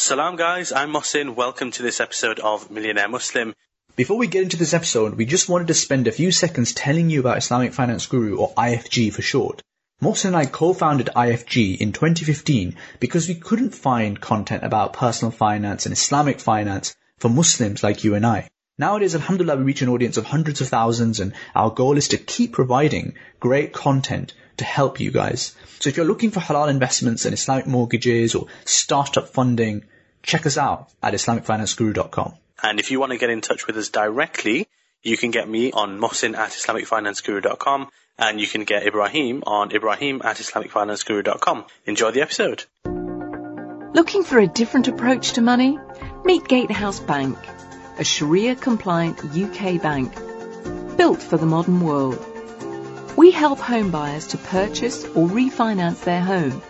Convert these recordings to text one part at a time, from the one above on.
Salam guys, I'm Mohsin. Welcome to this episode of Millionaire Muslim. Before we get into this episode, we just wanted to spend a few seconds telling you about Islamic Finance Guru, or IFG for short. Mohsin and I co-founded IFG in 2015 because we couldn't find content about personal finance and Islamic finance for Muslims like you and I. Nowadays, alhamdulillah, we reach an audience of hundreds of thousands and our goal is to keep providing great content to help you guys. So if you're looking for halal investments and Islamic mortgages or startup funding, check us out at IslamicFinanceGuru.com. And if you want to get in touch with us directly, you can get me on Mohsin at IslamicFinanceGuru.com and you can get Ibrahim on Ibrahim at IslamicFinanceGuru.com. Enjoy the episode. Looking for a different approach to money? Meet Gatehouse Bank a Sharia compliant UK bank built for the modern world. We help home buyers to purchase or refinance their home,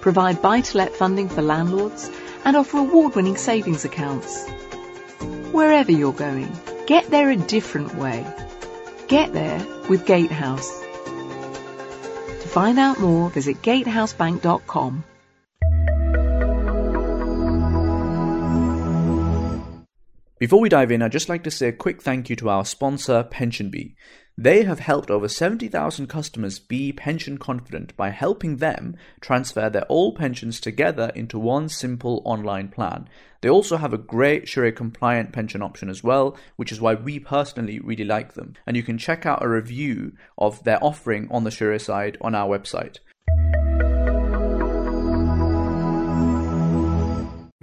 provide buy to let funding for landlords, and offer award winning savings accounts. Wherever you're going, get there a different way. Get there with Gatehouse. To find out more, visit gatehousebank.com. Before we dive in, I'd just like to say a quick thank you to our sponsor, PensionBee. They have helped over 70,000 customers be pension confident by helping them transfer their old pensions together into one simple online plan. They also have a great Sharia compliant pension option as well, which is why we personally really like them. And you can check out a review of their offering on the Sharia side on our website.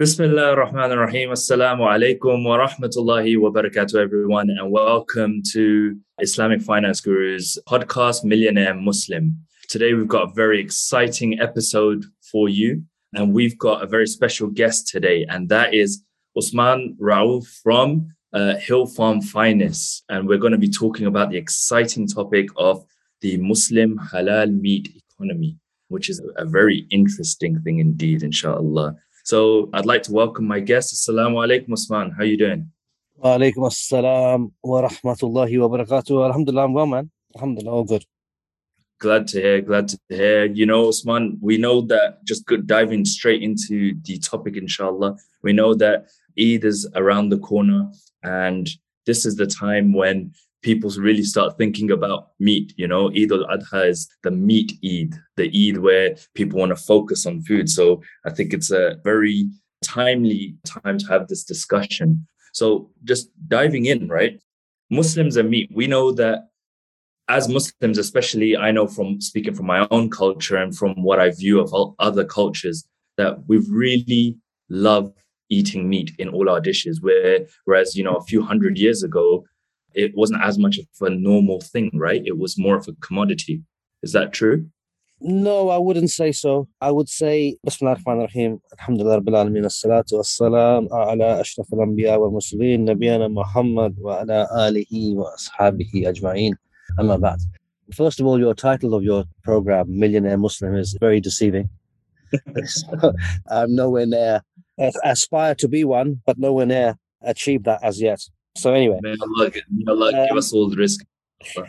Bismillah ar-Rahman ar-Rahim. Assalamu alaikum wa rahmatullahi wa barakatuh, everyone, and welcome to Islamic Finance Guru's podcast, Millionaire Muslim. Today, we've got a very exciting episode for you, and we've got a very special guest today, and that is Usman Rauf from uh, Hill Farm Finest. And we're going to be talking about the exciting topic of the Muslim halal meat economy, which is a very interesting thing indeed, inshallah. So I'd like to welcome my guest. Assalamu alaikum, Usman. How are you doing? Wa alaikum assalam wa rahmatullahi wa barakatuh. Alhamdulillah, I'm well, man. Alhamdulillah, all good. Glad to hear, glad to hear. You know, Usman, we know that just good diving straight into the topic, inshallah. We know that Eid is around the corner, and this is the time when people really start thinking about meat. You know, Eid al Adha is the meat Eid, the Eid where people want to focus on food. So I think it's a very timely time to have this discussion. So just diving in, right? Muslims and meat. We know that as Muslims, especially, I know from speaking from my own culture and from what I view of other cultures, that we really love eating meat in all our dishes. Where, whereas, you know, a few hundred years ago, it wasn't as much of a normal thing, right? It was more of a commodity. Is that true? No, I wouldn't say so. I would say ar-Rahman ar-Rahim. Alhamdulillah Rabbil Alameen. As-salatu was-salam ala ashraf al-anbiya wa mursalin nabiyana Muhammad wa ala alihi wa ashabihi ajma'in. Amma ba'd. First of all, your title of your program, Millionaire Muslim, is very deceiving. so, I'm nowhere near, I aspire to be one, but nowhere near achieve that as yet. So anyway, may Allah, may Allah um, give us all the rizq.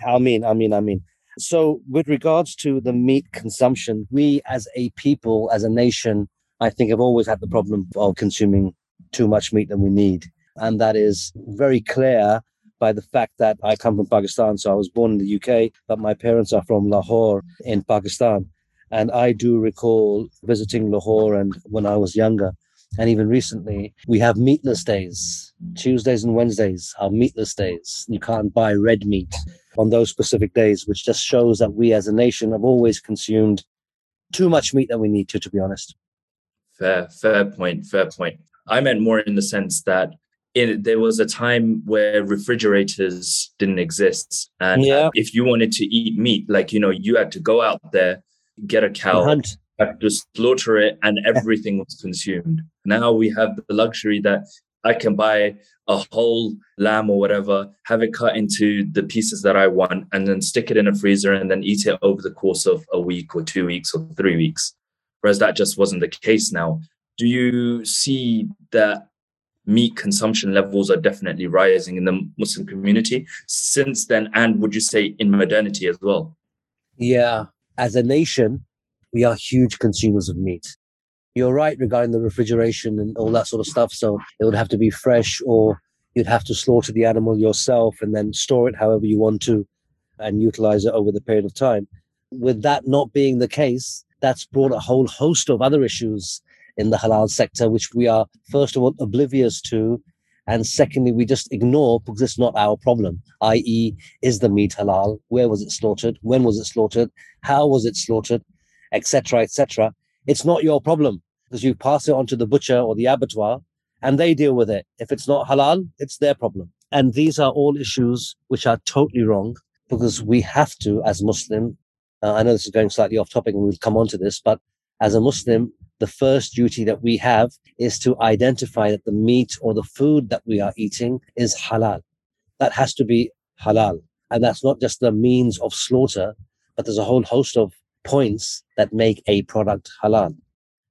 I mean, I mean, I mean. So with regards to the meat consumption, we as a people, as a nation, I think have always had the problem of consuming too much meat than we need. And that is very clear by the fact that I come from Pakistan. So I was born in the UK, but my parents are from Lahore in Pakistan. And I do recall visiting Lahore and when I was younger, and even recently, we have meatless days. Tuesdays and Wednesdays are meatless days. You can't buy red meat on those specific days, which just shows that we as a nation have always consumed too much meat than we need to, to be honest. Fair, fair point, fair point. I meant more in the sense that in, there was a time where refrigerators didn't exist. And yeah. if you wanted to eat meat, like, you know, you had to go out there, get a cow, hunt had to slaughter it and everything was consumed. Now we have the luxury that I can buy a whole lamb or whatever, have it cut into the pieces that I want, and then stick it in a freezer and then eat it over the course of a week or two weeks or three weeks. Whereas that just wasn't the case now. Do you see that meat consumption levels are definitely rising in the Muslim community since then? And would you say in modernity as well? Yeah. As a nation, we are huge consumers of meat. You're right regarding the refrigeration and all that sort of stuff. So it would have to be fresh, or you'd have to slaughter the animal yourself and then store it however you want to and utilize it over the period of time. With that not being the case, that's brought a whole host of other issues in the halal sector, which we are, first of all, oblivious to. And secondly, we just ignore because it's not our problem, i.e., is the meat halal? Where was it slaughtered? When was it slaughtered? How was it slaughtered? Etc. etc. It's not your problem because you pass it on to the butcher or the abattoir and they deal with it. If it's not halal, it's their problem. And these are all issues which are totally wrong because we have to, as Muslim, uh, I know this is going slightly off topic and we'll come on to this, but as a Muslim, the first duty that we have is to identify that the meat or the food that we are eating is halal. That has to be halal. And that's not just the means of slaughter, but there's a whole host of points that make a product halal.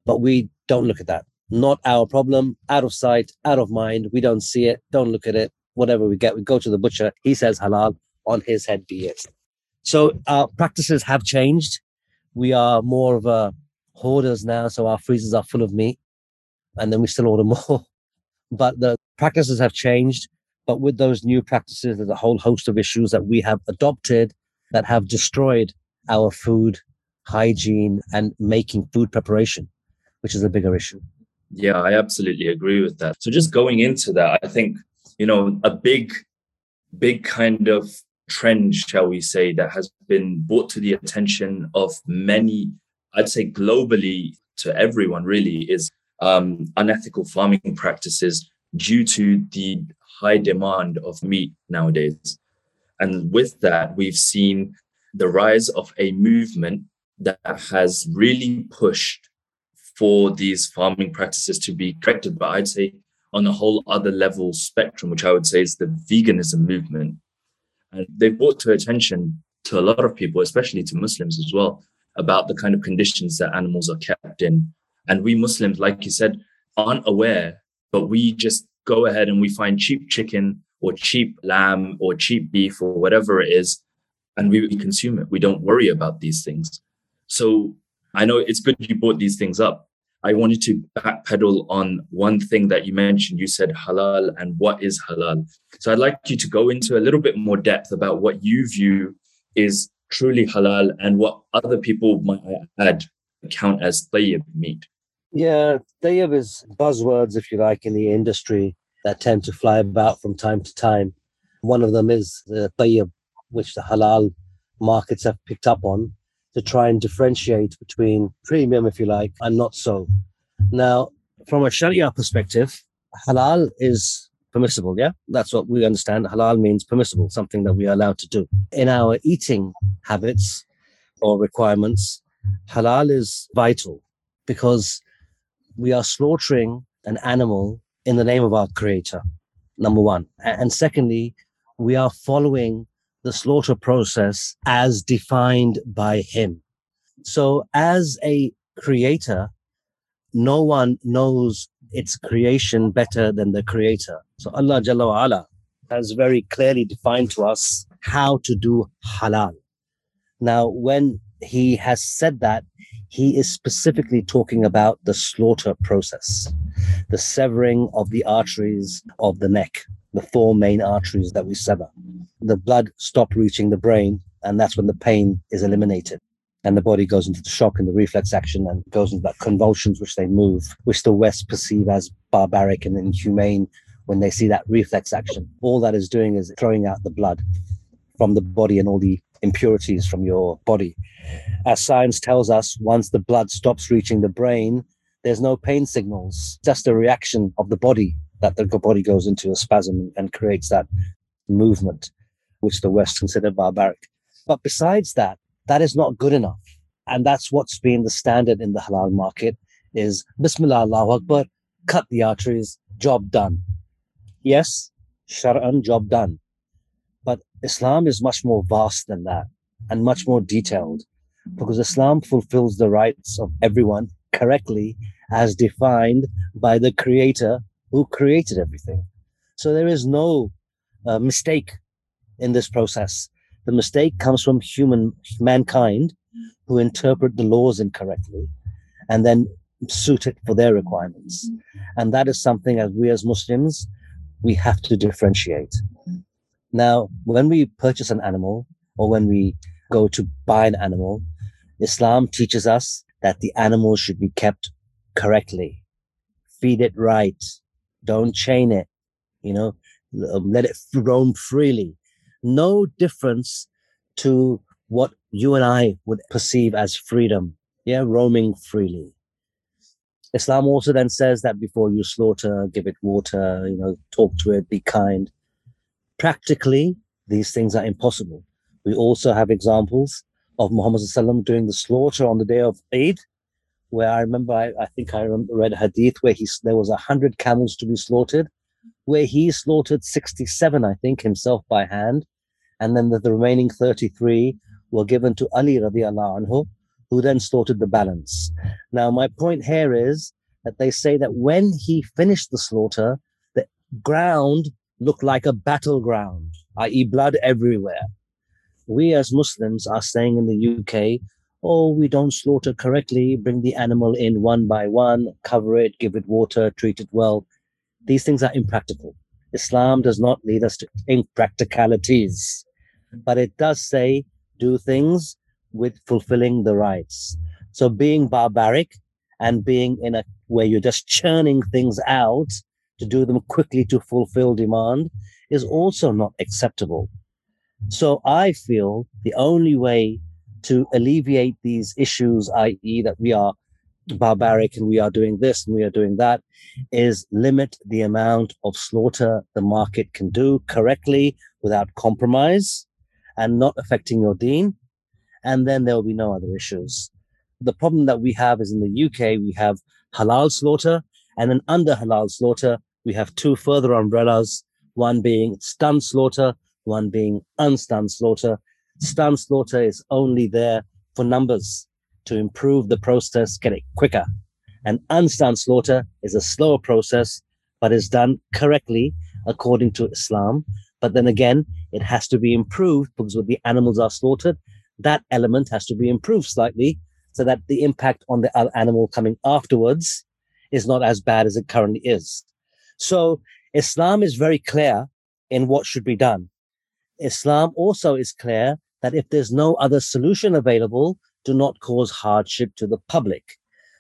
But we don't look at that. Not our problem, out of sight, out of mind. We don't see it, don't look at it. Whatever we get, we go to the butcher. He says halal, on his head be it. So our practices have changed. We are more of a hoarders now, so our freezers are full of meat, and then we still order more. but the practices have changed. But with those new practices, there's a whole host of issues that we have adopted that have destroyed our food hygiene and making food preparation, which is a bigger issue. Yeah, I absolutely agree with that. So just going into that, I think, you know, a big, big kind of trend, shall we say, that has been brought to the attention of many, I'd say globally to everyone really, is um, unethical farming practices due to the high demand of meat nowadays. And with that, we've seen the rise of a movement that has really pushed for these farming practices to be corrected. But I'd say on a whole other level spectrum, which I would say is the veganism movement. And they've brought to attention to a lot of people, especially to Muslims as well, about the kind of conditions that animals are kept in. And we Muslims, like you said, aren't aware, but we just go ahead and we find cheap chicken or cheap lamb or cheap beef or whatever it is, and we consume it. We don't worry about these things. So I know it's good you brought these things up. I wanted to backpedal on one thing that you mentioned. You said halal and what is halal. So I'd like you to go into a little bit more depth about what you view is truly halal and what other people might add count as tayyib meat. Yeah, tayyib is buzzwords, if you like, in the industry that tend to fly about from time to time. One of them is the tayyib, which the halal markets have picked up on to try and differentiate between premium, if you like, and not so. Now, from a Sharia perspective, halal is permissible. Yeah, that's what we understand. Halal means permissible, something that we are allowed to do. In our eating habits or requirements, halal is vital because we are slaughtering an animal in the name of our creator, number one. And secondly, we are following the slaughter process as defined by him. So as a creator, no one knows its creation better than the creator. So Allah Jalla has very clearly defined to us how to do halal. Now, when he has said that, he is specifically talking about the slaughter process, the severing of the arteries of the neck, the four main arteries that we sever. The blood stop reaching the brain, and that's when the pain is eliminated. And the body goes into the shock and the reflex action and goes into that convulsions which they move, which the West perceive as barbaric and inhumane when they see that reflex action. All that is doing is throwing out the blood from the body and all the impurities from your body. As science tells us, once the blood stops reaching the brain, there's no pain signals, just a reaction of the body that the body goes into a spasm and creates that movement, which the West consider barbaric. But besides that, that is not good enough. And that's what's been the standard in the halal market is Bismillah Allahu Akbar, cut the arteries, job done. Yes, Shar'an, job done. But Islam is much more vast than that and much more detailed because Islam fulfills the rights of everyone correctly as defined by the creator who created everything. So there is no uh, mistake in this process. The mistake comes from human mankind who interpret the laws incorrectly and then suit it for their requirements. And that is something as we as Muslims, we have to differentiate. Now, when we purchase an animal or when we go to buy an animal, Islam teaches us that the animal should be kept correctly. Feed it right. Don't chain it. You know, um, let it roam freely. No difference to what you and I would perceive as freedom. Yeah, roaming freely. Islam also then says that before you slaughter, give it water, you know, talk to it, be kind. Practically, these things are impossible. We also have examples of Muhammad doing the slaughter on the day of Eid, where I remember, I, I think I read a hadith where he, there was a hundred camels to be slaughtered, where he slaughtered 67, I think, himself by hand. And then the, the remaining 33 were given to Ali radiallahu anhu, who then slaughtered the balance. Now, my point here is that they say that when he finished the slaughter, the ground looked like a battleground, i.e., blood everywhere. We as Muslims are saying in the UK, oh, we don't slaughter correctly, bring the animal in one by one, cover it, give it water, treat it well. These things are impractical. Islam does not lead us to impracticalities, but it does say do things with fulfilling the rights. So being barbaric and being in a where you're just churning things out to do them quickly to fulfill demand is also not acceptable. So I feel the only way to alleviate these issues, i.e., that we are barbaric and we are doing this and we are doing that, is limit the amount of slaughter the market can do correctly without compromise and not affecting your deen. and then there will be no other issues. The problem that we have is in the UK, we have halal slaughter, and then under halal slaughter, we have two further umbrellas, one being stunned slaughter, one being unstunned slaughter. Stunned slaughter is only there for numbers to improve the process, get it quicker. And unstunned slaughter is a slower process, but is done correctly according to Islam. But then again, it has to be improved because when the animals are slaughtered, that element has to be improved slightly so that the impact on the animal coming afterwards is not as bad as it currently is. So Islam is very clear in what should be done. Islam also is clear that if there's no other solution available, do not cause hardship to the public.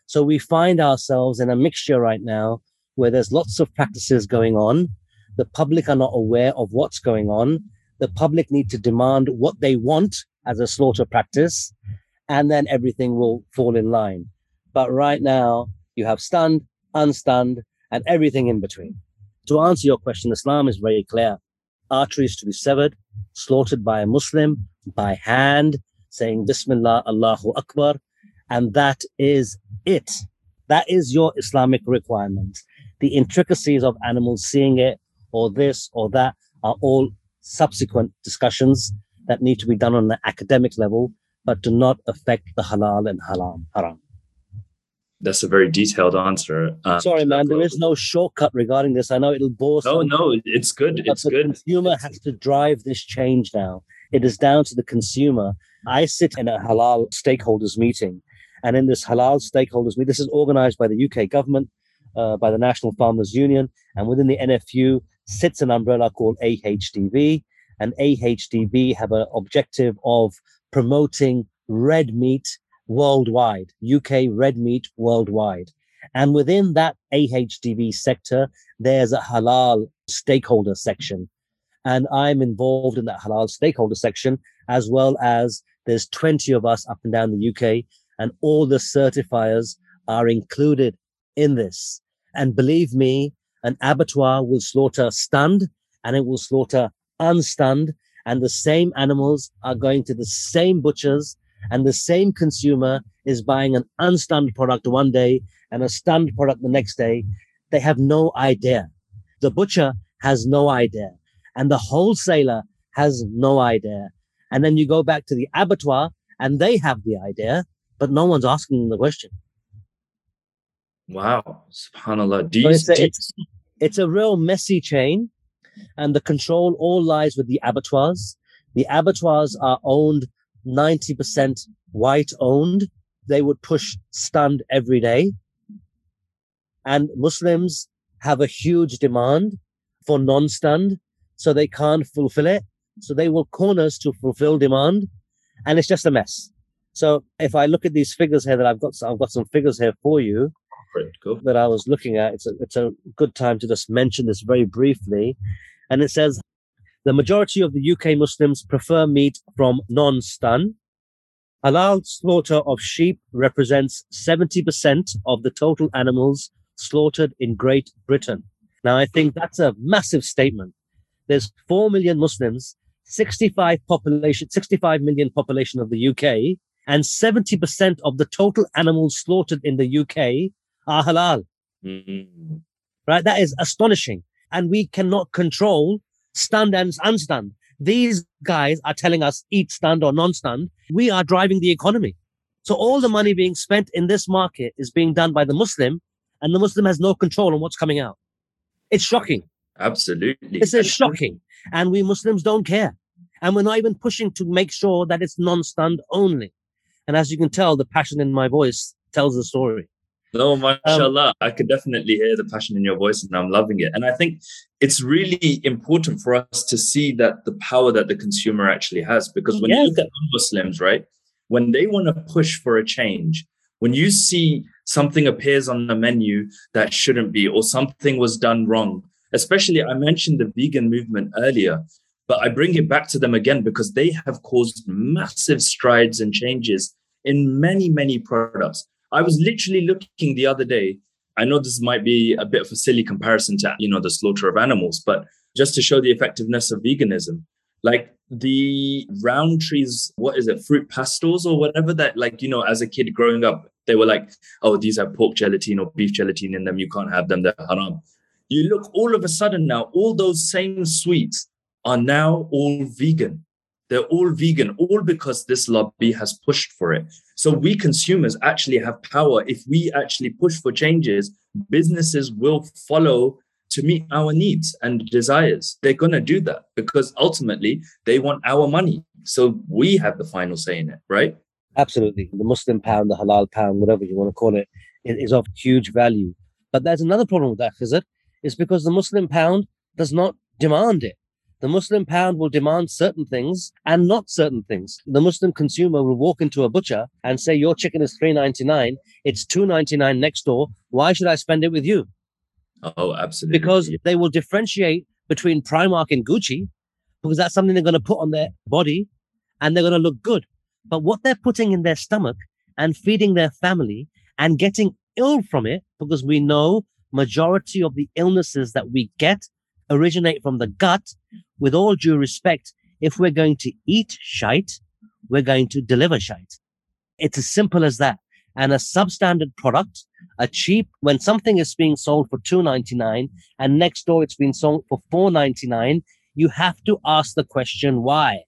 So we find ourselves in a mixture right now where there's lots of practices going on. The public are not aware of what's going on. The public need to demand what they want as a slaughter practice, and then everything will fall in line. But right now, you have stunned, unstunned, and everything in between. To answer your question, Islam is very clear. Arteries to be severed, slaughtered by a Muslim by hand, saying Bismillah, Allahu Akbar, and that is it. That is your Islamic requirement. The intricacies of animals seeing it or this or that are all subsequent discussions that need to be done on an academic level, but do not affect the halal and haram. haram. That's a very detailed answer. Um, Sorry, man, there is no shortcut regarding this. I know it'll bore. No, no, it's good. It's the good. Consumer has to drive this change now. It is down to the consumer. I sit in a halal stakeholders meeting, and in this halal stakeholders meeting, this is organized by the UK government, uh, by the National Farmers Union, and within the NFU sits an umbrella called AHDB, and AHDB have an objective of promoting red meat worldwide, UK red meat worldwide. And within that AHDB sector, there's a halal stakeholder section. And I'm involved in that halal stakeholder section, as well as there's 20 of us up and down the UK, and all the certifiers are included in this. And believe me, an abattoir will slaughter stunned and it will slaughter unstunned, and the same animals are going to the same butchers, and the same consumer is buying an unstunned product one day and a stunned product the next day. They have no idea. The butcher has no idea, and the wholesaler has no idea. And then you go back to the abattoir, and they have the idea, but no one's asking the question. Wow, subhanallah. Do you, so it's, a, it's, it's a real messy chain and the control all lies with the abattoirs. The abattoirs are owned 90% white owned. They would push stunned every day. And Muslims have a huge demand for non-stunned, so they can't fulfill it. So they will corner us to fulfill demand, and it's just a mess. So if I look at these figures here that I've got, I've got some figures here for you Cool. that I was looking at. It's a, it's a good time to just mention this very briefly. And it says the majority of the UK Muslims prefer meat from non-stun. Halal slaughter of sheep represents 70% of the total animals slaughtered in Great Britain. Now, I think that's a massive statement. There's 4 million Muslims, 65 population, 65 million population of the UK, and 70% of the total animals slaughtered in the UK are halal. Mm-hmm. Right? That is astonishing. And we cannot control stunned and unstunned. These guys are telling us eat stunned or non-stunned. We are driving the economy. So all the money being spent in this market is being done by the Muslim and the Muslim has no control on what's coming out. It's shocking. Absolutely. This is shocking. And we Muslims don't care. And we're not even pushing to make sure that it's non-stunned only. And as you can tell, the passion in my voice tells the story. No, um, mashallah. I could definitely hear the passion in your voice and I'm loving it. And I think it's really important for us to see that the power that the consumer actually has. Because when Yes. you look at Muslims, right, when they want to push for a change, when you see something appears on the menu that shouldn't be, or something was done wrong, especially I mentioned the vegan movement earlier, but I bring it back to them again because they have caused massive strides and changes in many, many products. I was literally looking the other day. I know this might be a bit of a silly comparison to, you know, the slaughter of animals, but just to show the effectiveness of veganism, like the Rowntree's, what is it, Fruit Pastilles or whatever that, like, you know, as a kid growing up, they were like, oh, these have pork gelatin or beef gelatin in them. You can't have them. They're haram. You look all of a sudden now, all those same sweets are now all vegan. They're all vegan, all because this lobby has pushed for it. So we consumers actually have power. If we actually push for changes, businesses will follow to meet our needs and desires. They're going to do that because ultimately they want our money. So we have the final say in it, right? Absolutely. The Muslim pound, the halal pound, whatever you want to call it, it is of huge value. But there's another problem with that, is? It's because the Muslim pound does not demand it. The Muslim pound will demand certain things and not certain things. The Muslim consumer will walk into a butcher and say, Your chicken is three ninety nine, it's two ninety nine next door. Why should I spend it with you? Oh, absolutely. Because they will differentiate between Primark and Gucci because that's something they're going to put on their body and they're going to look good. But what they're putting in their stomach and feeding their family and getting ill from it, because we know majority of the illnesses that we get originate from the gut. With all due respect, if we're going to eat shite, we're going to deliver shite. It's as simple as that. And a substandard product, a cheap, when something is being sold for two ninety nine and next door it's being sold for four ninety nine, you have to ask the question why.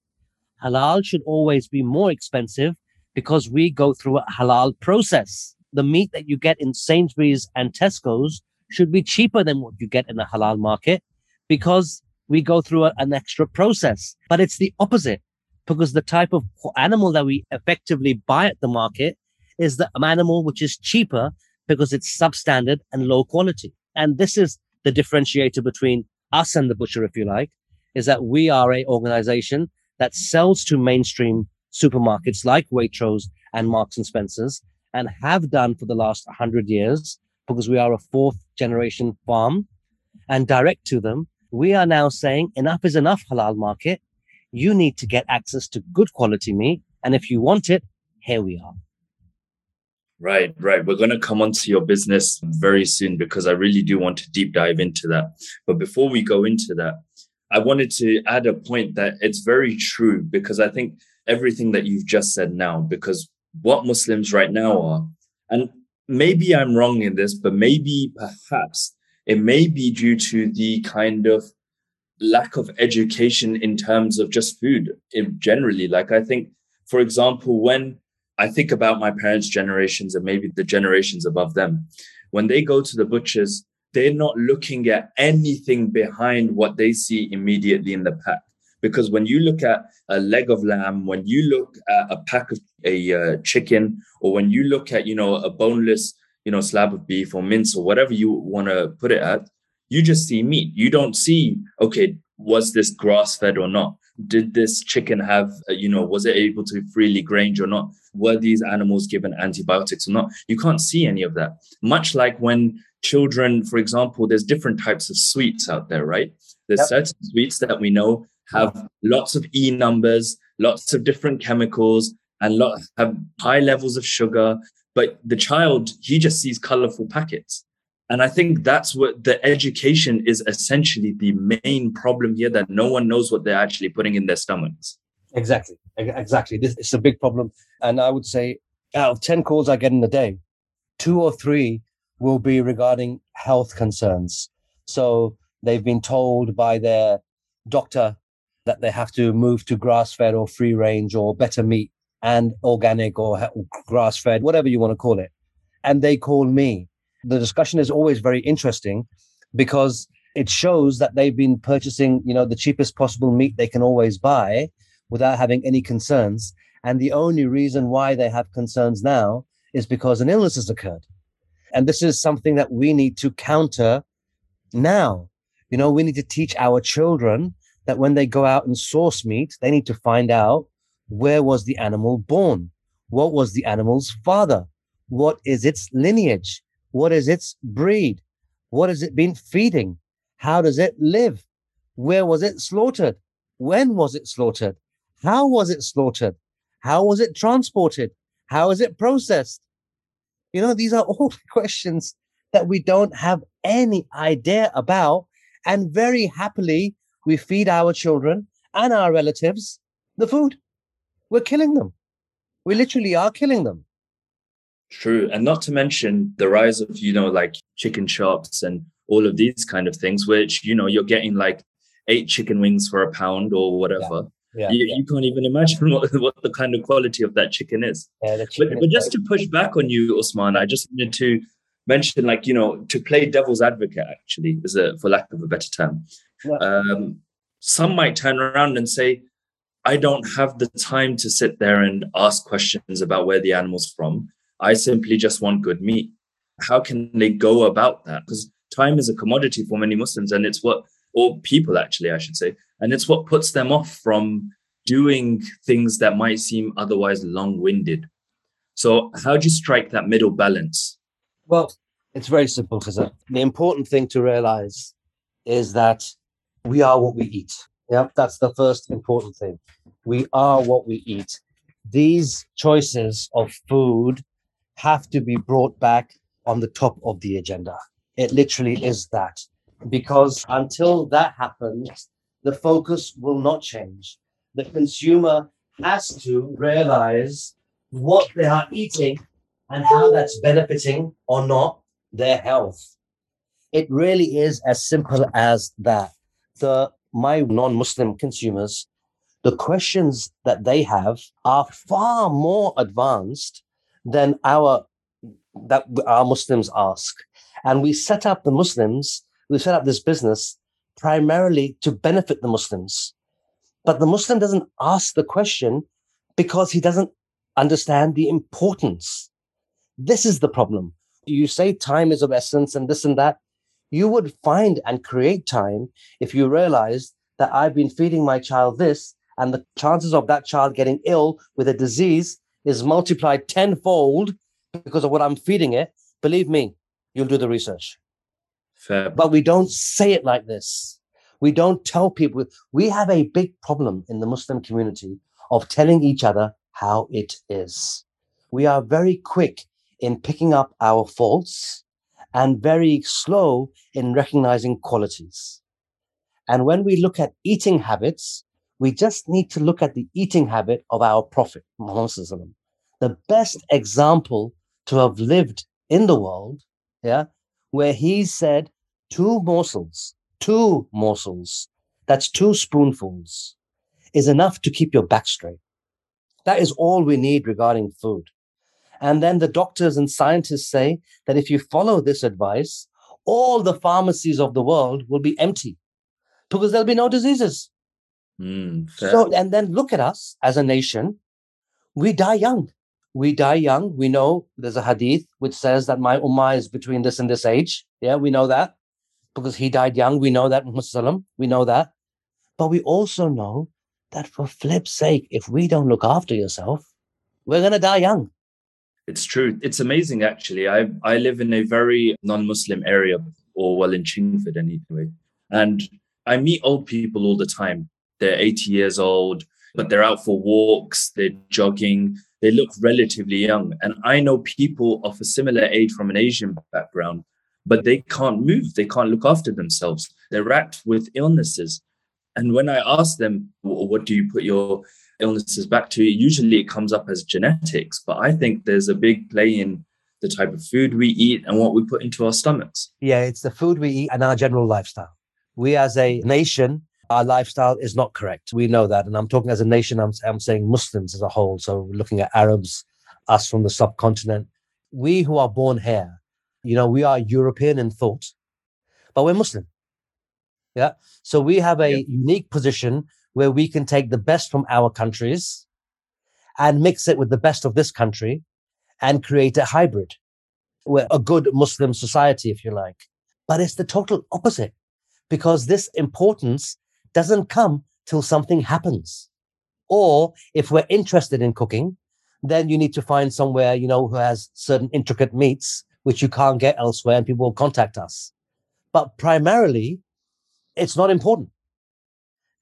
Halal should always be more expensive because we go through a halal process. The meat that you get in Sainsbury's and Tesco's should be cheaper than what you get in the halal market because we go through a- an extra process. But it's the opposite because the type of animal that we effectively buy at the market is the animal which is cheaper because it's substandard and low quality. And this is the differentiator between us and the butcher, if you like, is that we are a organization that sells to mainstream supermarkets like Waitrose and Marks and Spencers and have done for the last 100 years because we are a fourth generation farm and direct to them. We are now saying enough is enough halal market. You need to get access to good quality meat. And if you want it, here we are. Right, right. We're going to come onto your business very soon because I really do want to deep dive into that. But before we go into that, I wanted to add a point that it's very true because I think everything that you've just said now, because what Muslims right now are, and maybe I'm wrong in this, but maybe perhaps it may be due to the kind of lack of education in terms of just food in generally. Like I think, for example, when I think about my parents' generations and maybe the generations above them, when they go to the butchers, they're not looking at anything behind what they see immediately in the pack. Because when you look at a leg of lamb, when you look at a pack of a uh, chicken, or when you look at you know a boneless you know, slab of beef or mince or whatever you want to put it at, you just see meat. You don't see, okay, was this grass fed or not? Did this chicken have, uh, you know, was it able to freely grange or not? Were these animals given antibiotics or not? You can't see any of that. Much like when children, for example, there's different types of sweets out there, right? There's yep. certain sweets that we know have lots of E numbers, lots of different chemicals, and lot, have high levels of sugar. But the child, he just sees colorful packets. And I think that's what the education is essentially the main problem here that no one knows what they're actually putting in their stomachs. Exactly. Exactly. This is a big problem. And I would say out of 10 calls I get in a day, two or three will be regarding health concerns. So they've been told by their doctor that they have to move to grass fed or free range or better meat and organic or grass fed, whatever you want to call it. And they call me. The discussion is always very interesting because it shows that they've been purchasing, you know, the cheapest possible meat they can always buy without having any concerns. And the only reason why they have concerns now is because an illness has occurred. And this is something that we need to counter now. You know, we need to teach our children that when they go out and source meat, they need to find out where was the animal born? What was the animal's father? What is its lineage? What is its breed? What has it been feeding? How does it live? Where was it slaughtered? When was it slaughtered? How was it slaughtered? How was it transported? How is it processed? You know, these are all questions that we don't have any idea about. And very happily, we feed our children and our relatives the food. We're killing them. We literally are killing them. True. And not to mention the rise of, you know, like chicken shops and all of these kind of things, which, you know, you're getting like eight chicken wings for a pound or whatever. Yeah, you, yeah. you, can't even imagine what, what the kind of quality of that chicken is. Yeah, chicken but, but just to push back on you, Osman, I just wanted to mention, like, you know, to play devil's advocate, actually, is a, for lack of a better term. Um, some might turn around and say, I don't have the time to sit there and ask questions about where the animal's from. I simply just want good meat. How can they go about that? Because time is a commodity for many Muslims, and it's what, or people actually, I should say, and it's what puts them off from doing things that might seem otherwise long winded. So, how do you strike that middle balance? Well, it's very simple, because the important thing to realize is that we are what we eat. Yeah, that's the first important thing. We are what we eat. These choices of food have to be brought back on the top of the agenda. It literally is that. Because until that happens, the focus will not change. The consumer has to realize what they are eating and how that's benefiting or not their health. It really is as simple as that. The my non-Muslim consumers, the questions that they have are far more advanced than our that our Muslims ask. And we set up the Muslims, we set up this business primarily to benefit the Muslims. But the Muslim doesn't ask the question because he doesn't understand the importance. This is the problem. You say time is of essence and this and that you would find and create time if you realized that I've been feeding my child this, and the chances of that child getting ill with a disease is multiplied tenfold because of what I'm feeding it. Believe me, you'll do the research. Fair. But we don't say it like this. We don't tell people. We have a big problem in the Muslim community of telling each other how it is. We are very quick in picking up our faults and very slow in recognizing qualities. And when we look at eating habits, we just need to look at the eating habit of our Prophet, Muhammad, the best example to have lived in the world, yeah, where he said two morsels, two morsels, that's two spoonfuls, is enough to keep your back straight. That is all we need regarding food. And then the doctors and scientists say that if you follow this advice, all the pharmacies of the world will be empty because there'll be no diseases. Mm, so, and then look at us as a nation. We die young. we die young. We know there's a hadith which says that my ummah is between this and this age. Yeah, we know that because he died young. We know that, Muhammad we know that. But we also know that for flip's sake, if we don't look after yourself, we're going to die young. It's true. It's amazing, actually. I, I live in a very non Muslim area, or well, in Chingford anyway. And I meet old people all the time. They're 80 years old, but they're out for walks, they're jogging, they look relatively young. And I know people of a similar age from an Asian background, but they can't move, they can't look after themselves. They're racked with illnesses. And when I ask them, what do you put your illnesses back to? Usually it comes up as genetics, but I think there's a big play in the type of food we eat and what we put into our stomachs. Yeah, it's the food we eat and our general lifestyle. We as a nation, our lifestyle is not correct. We know that. And I'm talking as a nation, I'm, I'm saying Muslims as a whole. So looking at Arabs, us from the subcontinent, we who are born here, you know, we are European in thought, but we're Muslim. Yeah. So we have a yeah. unique position where we can take the best from our countries and mix it with the best of this country and create a hybrid. We're a good Muslim society, if you like. But it's the total opposite because this importance doesn't come till something happens. Or if we're interested in cooking, then you need to find somewhere, you know, who has certain intricate meats, which you can't get elsewhere and people will contact us. But primarily, it's not important.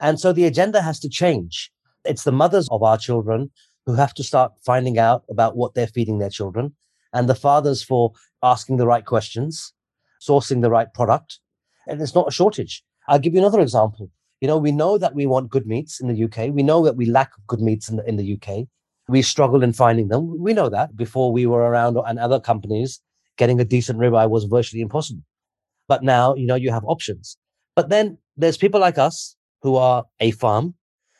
And so the agenda has to change. It's the mothers of our children who have to start finding out about what they're feeding their children and the fathers for asking the right questions, sourcing the right product. And it's not a shortage. I'll give you another example. You know, we know that we want good meats in the UK. We know that we lack good meats in the, in the UK. We struggle in finding them. We know that before we were around and other companies getting a decent ribeye was virtually impossible. But now, you know, you have options. But then there's people like us who are a farm,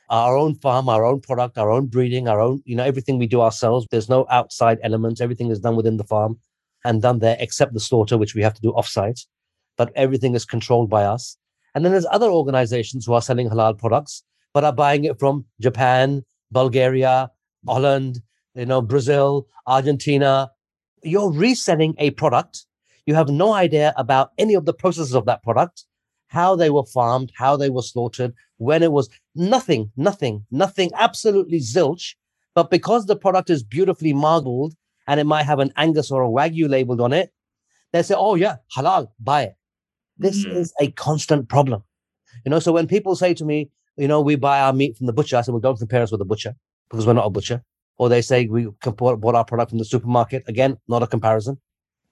our own farm, our own product, our own breeding, our own, you know, everything we do ourselves. There's no outside elements. Everything is done within the farm and done there, except the slaughter, which we have to do offsite. But everything is controlled by us. And then there's other organizations who are selling halal products, but are buying it from Japan, Bulgaria, Holland, you know, Brazil, Argentina. You're reselling a product. You have no idea about any of the processes of that product how they were farmed, how they were slaughtered, when it was nothing, nothing, nothing, absolutely zilch. But because the product is beautifully marbled and it might have an Angus or a Wagyu labeled on it, they say, oh, yeah, halal, buy it. This mm. is a constant problem. You know, so when people say to me, you know, we buy our meat from the butcher, I say, well, don't compare us with a butcher because we're not a butcher. Or they say we bought our product from the supermarket. Again, not a comparison.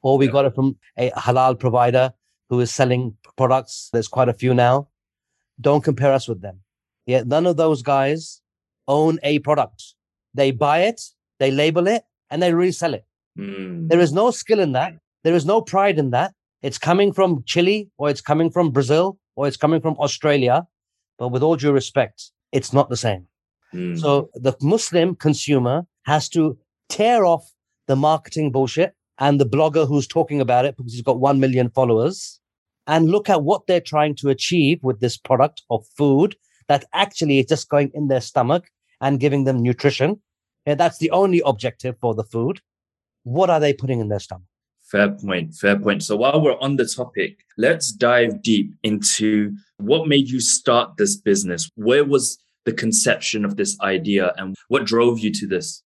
Or we yeah. got it from a halal provider who is selling products. There's quite a few now. Don't compare us with them. Yeah, none of those guys own a product. They buy it, they label it, and they resell it. Mm. There is no skill in that. There is no pride in that. It's coming from Chile or it's coming from Brazil or it's coming from Australia. But with all due respect, it's not the same. Mm. So the Muslim consumer has to tear off the marketing bullshit and the blogger who's talking about it because he's got 1 million followers and look at what they're trying to achieve with this product of food that actually is just going in their stomach and giving them nutrition. And that's the only objective for the food. What are they putting in their stomach? Fair point. Fair point. So while we're on the topic, let's dive deep into what made you start this business. Where was the conception of this idea and what drove you to this?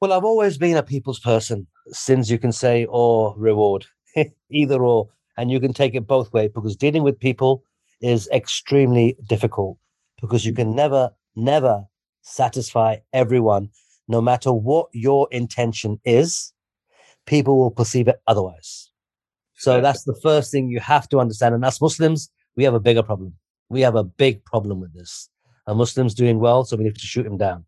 Well, I've always been a people's person, sins you can say, or reward, either or. And you can take it both ways because dealing with people is extremely difficult because you can never, never satisfy everyone, no matter what your intention is. People will perceive it otherwise. So that's the first thing you have to understand. And as Muslims, we have a bigger problem. We have a big problem with this. A Muslim's doing well, so we need to shoot him down.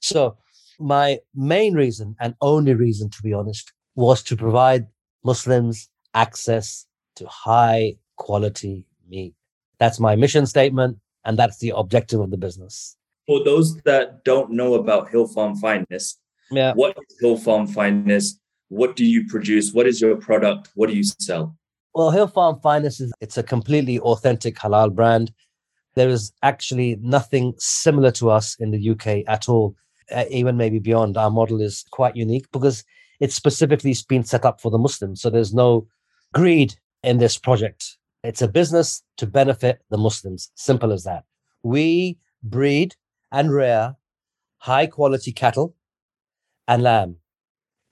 So my main reason and only reason, to be honest, was to provide Muslims access to high quality meat. That's my mission statement, and that's the objective of the business. For those that don't know about Hill Farm Finest, yeah. what is Hill Farm Finest? What do you produce? What is your product? What do you sell? Well, Hill Farm Finest is it's a completely authentic halal brand. There is actually nothing similar to us in the UK at all Uh, even maybe beyond. Our model is quite unique because it's specifically been set up for the Muslims. So there's no greed in this project. It's a business to benefit the Muslims. Simple as that. We breed and rear high quality cattle and lamb,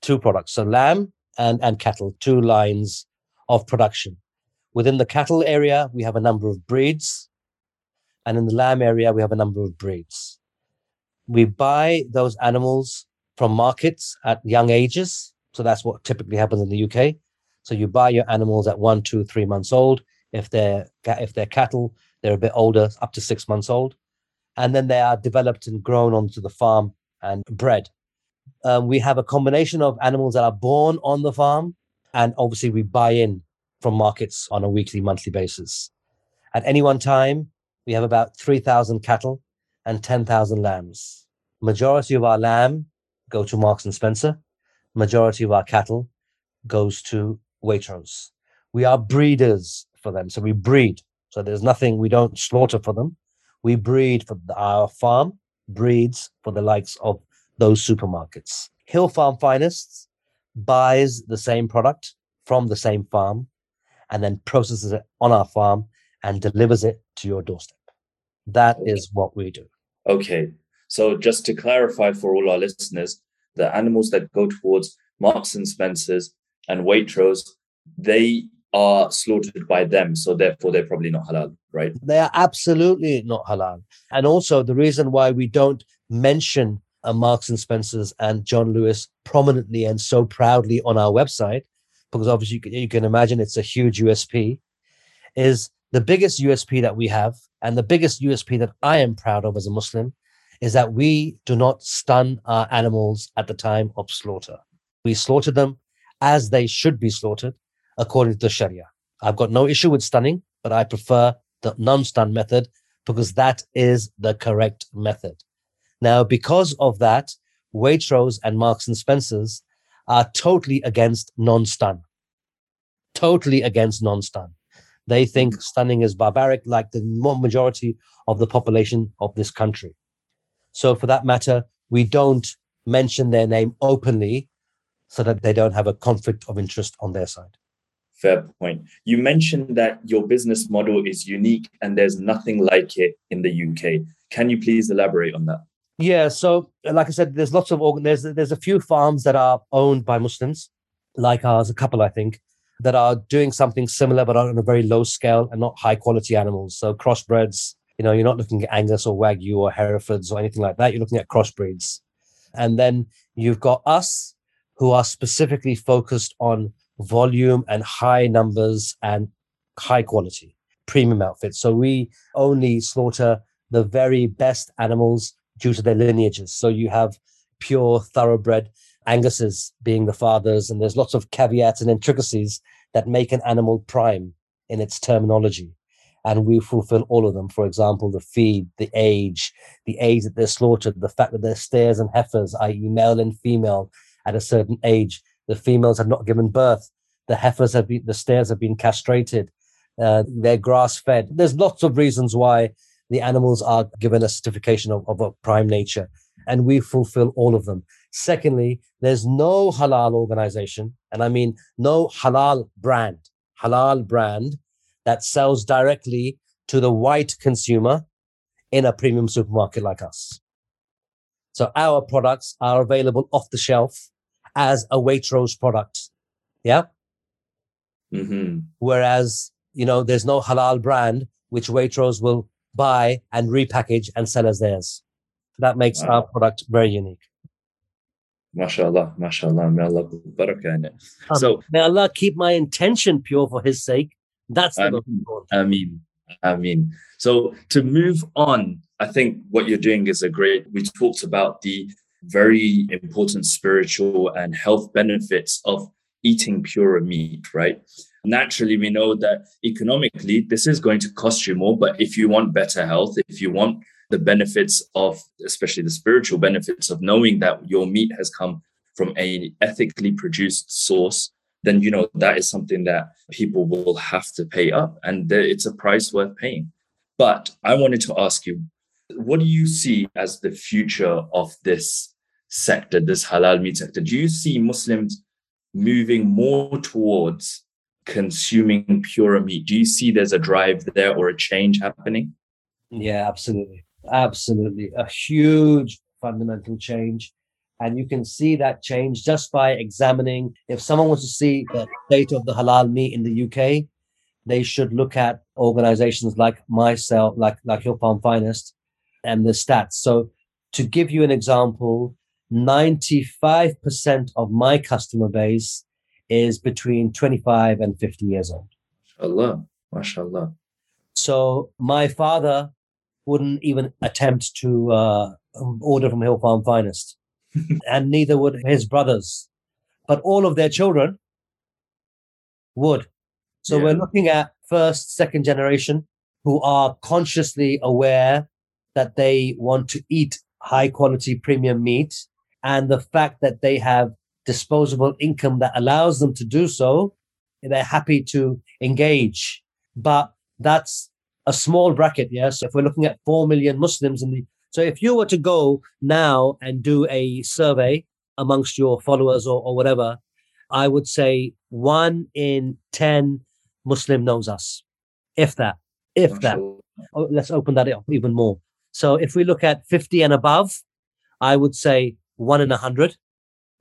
two products. So lamb and, and cattle, two lines of production. Within the cattle area, we have a number of breeds. And in the lamb area, we have a number of breeds. We buy those animals from markets at young ages. So that's what typically happens in the UK. So you buy your animals at one, two, three months old. If they're if they're cattle, they're a bit older, up to six months old, and then they are developed and grown onto the farm and bred. Um, we have a combination of animals that are born on the farm, and obviously we buy in from markets on a weekly, monthly basis. At any one time, we have about 3,000 cattle and 10,000 lambs. Majority of our lamb go to Marks and Spencer. Majority of our cattle goes to Waitrose. We are breeders for them. So we breed. So there's nothing, we don't slaughter for them. We breed for our farm, breeds for the likes of those supermarkets. Hill Farm Finest buys the same product from the same farm and then processes it on our farm and delivers it to your doorstep. That is what we do. Okay. So just to clarify for all our listeners, the animals that go towards Marks and Spencers and Waitrose, they are slaughtered by them. So therefore, they're probably not halal, right? They are absolutely not halal. And also, the reason why we don't mention a Marks and Spencers and John Lewis prominently and so proudly on our website, because obviously you can, you can imagine it's a huge USP, is the biggest USP that we have, and the biggest USP that I am proud of as a Muslim, is that we do not stun our animals at the time of slaughter. We slaughter them as they should be slaughtered according to the Sharia. I've got no issue with stunning, but I prefer the non-stun method because that is the correct method. Now, because of that, Waitrose and Marks and Spencers are totally against non-stun. Totally against non-stun. They think mm-hmm. stunning is barbaric, like the majority of the population of this country. So, for that matter, we don't mention their name openly so that they don't have a conflict of interest on their side. Fair point. You mentioned that your business model is unique and there's nothing like it in the UK. Can you please elaborate on that? Yeah, so like I said, there's lots of organ. There's there's a few farms that are owned by Muslims, like ours, a couple I think, that are doing something similar but on a very low scale and not high quality animals. So crossbreds, you know, you're not looking at Angus or Wagyu or Herefords or anything like that. You're looking at crossbreeds, and then you've got us who are specifically focused on volume and high numbers and high quality premium outfits. So we only slaughter the very best animals due to their lineages. So you have pure thoroughbred Anguses being the fathers, and there's lots of caveats and intricacies that make an animal prime in its terminology. And we fulfill all of them. For example, the feed, the age, the age that they're slaughtered, the fact that they're steers and heifers, i.e., male and female at a certain age, the females have not given birth. The heifers have been, the steers have been castrated. Uh, they're grass fed. There's lots of reasons why the animals are given a certification of, of a prime nature, and we fulfill all of them. Secondly, there's no halal organization, and I mean no halal brand, halal brand that sells directly to the white consumer in a premium supermarket like us. So our products are available off the shelf as a Waitrose product. Yeah. Mm-hmm. Whereas, you know, there's no halal brand which Waitrose will buy and repackage and sell as theirs. That makes wow. our product very unique. MashaAllah, mashallah, may Allah barakah in it. Um, so, may Allah keep my intention pure for His sake. That's the most important. I mean, I mean. So, to move on, I think what you're doing is a great. We talked about the very important spiritual and health benefits of eating pure meat, right? Naturally, we know that economically, this is going to cost you more. But if you want better health, if you want the benefits of, especially the spiritual benefits of knowing that your meat has come from a ethically produced source, then you know that is something that people will have to pay up, and it's a price worth paying. But I wanted to ask you, what do you see as the future of this sector, this halal meat sector? Do you see Muslims moving more towards consuming purer meat? Do you see there's a drive there or a change happening? Yeah, absolutely. Absolutely. A huge fundamental change. And you can see that change just by examining. If someone wants to see the state of the halal meat in the UK, they should look at organizations like myself, like, like Hill Farm Finest, and the stats. So to give you an example, 95% of my customer base is between 25 and 50 years old. Allah, mashallah. So my father wouldn't even attempt to uh, order from Hill Farm Finest, and neither would his brothers. But all of their children would. So yeah. we're looking at first, second generation who are consciously aware that they want to eat high quality premium meat and the fact that they have disposable income that allows them to do so, they're happy to engage. But that's a small bracket. Yeah. So if we're looking at 4 million Muslims in the, so if you were to go now and do a survey amongst your followers or, or whatever, I would say one in 10 Muslim knows us. If that, if that. Oh, let's open that up even more. So if we look at 50 and above, I would say one in a 100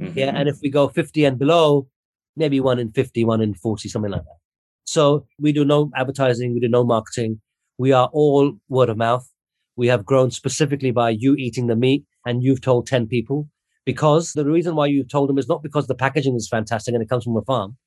mm-hmm. Yeah. And if we go 50 and below, maybe one in 50, one in 40, something like that. So we do no advertising, we do no marketing. We are all word of mouth. We have grown specifically by you eating the meat and you've told 10 people because the reason why you've told them is not because the packaging is fantastic and it comes from a farm.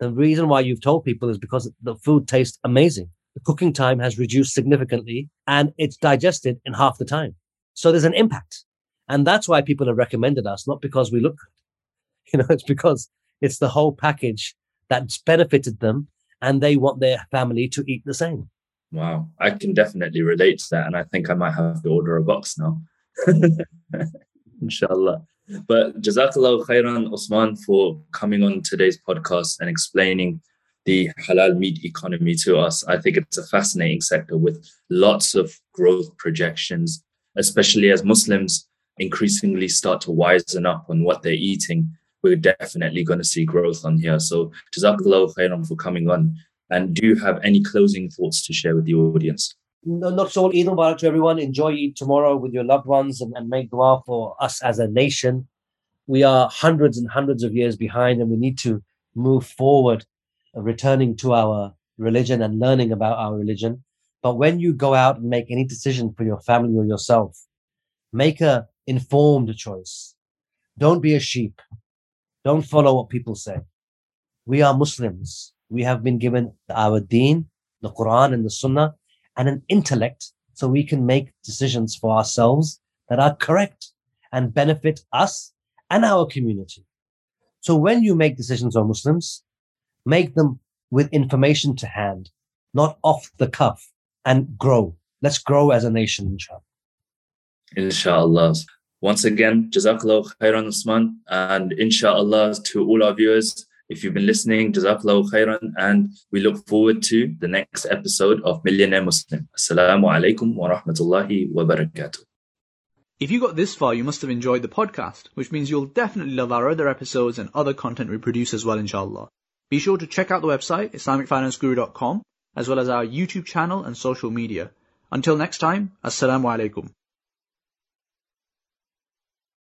The reason why you've told people is because the food tastes amazing. The cooking time has reduced significantly and it's digested in half the time. So there's an impact. And that's why people have recommended us, not because we look good. You know, it's because it's the whole package that's benefited them and they want their family to eat the same. Wow. I can definitely relate to that. And I think I might have to order a box now. Inshallah. But Jazakallah khairan, Osman, for coming on today's podcast and explaining the halal meat economy to us. I think it's a fascinating sector with lots of growth projections, especially as Muslims increasingly start to wisen up on what they're eating, we're definitely going to see growth on here. So Jazakallah khairan for coming on. And do you have any closing thoughts to share with the audience? No, not all. Eid Mubarak to everyone. Enjoy Eid tomorrow with your loved ones and, and make dua for us as a nation. We are hundreds and hundreds of years behind and we need to move forward, uh, returning to our religion and learning about our religion. But when you go out and make any decision for your family or yourself, make a informed choice. Don't be a sheep. Don't follow what people say. We are Muslims. We have been given our deen, the Quran and the Sunnah, and an intellect so we can make decisions for ourselves that are correct and benefit us and our community. So when you make decisions on Muslims, make them with information to hand, not off the cuff and grow. Let's grow as a nation, inshallah. Inshallah. Once again, Jazakallah khairan Usman. And inshallah to all our viewers, if you've been listening, Jazakallah khairan. And we look forward to the next episode of Millionaire Muslim. Assalamu alaikum wa rahmatullahi wa barakatuh. If you got this far, you must have enjoyed the podcast, which means you'll definitely love our other episodes and other content we produce as well, inshallah. Be sure to check out the website, IslamicFinanceGuru.com, as well as our YouTube channel and social media. Until next time, Assalamu alaikum.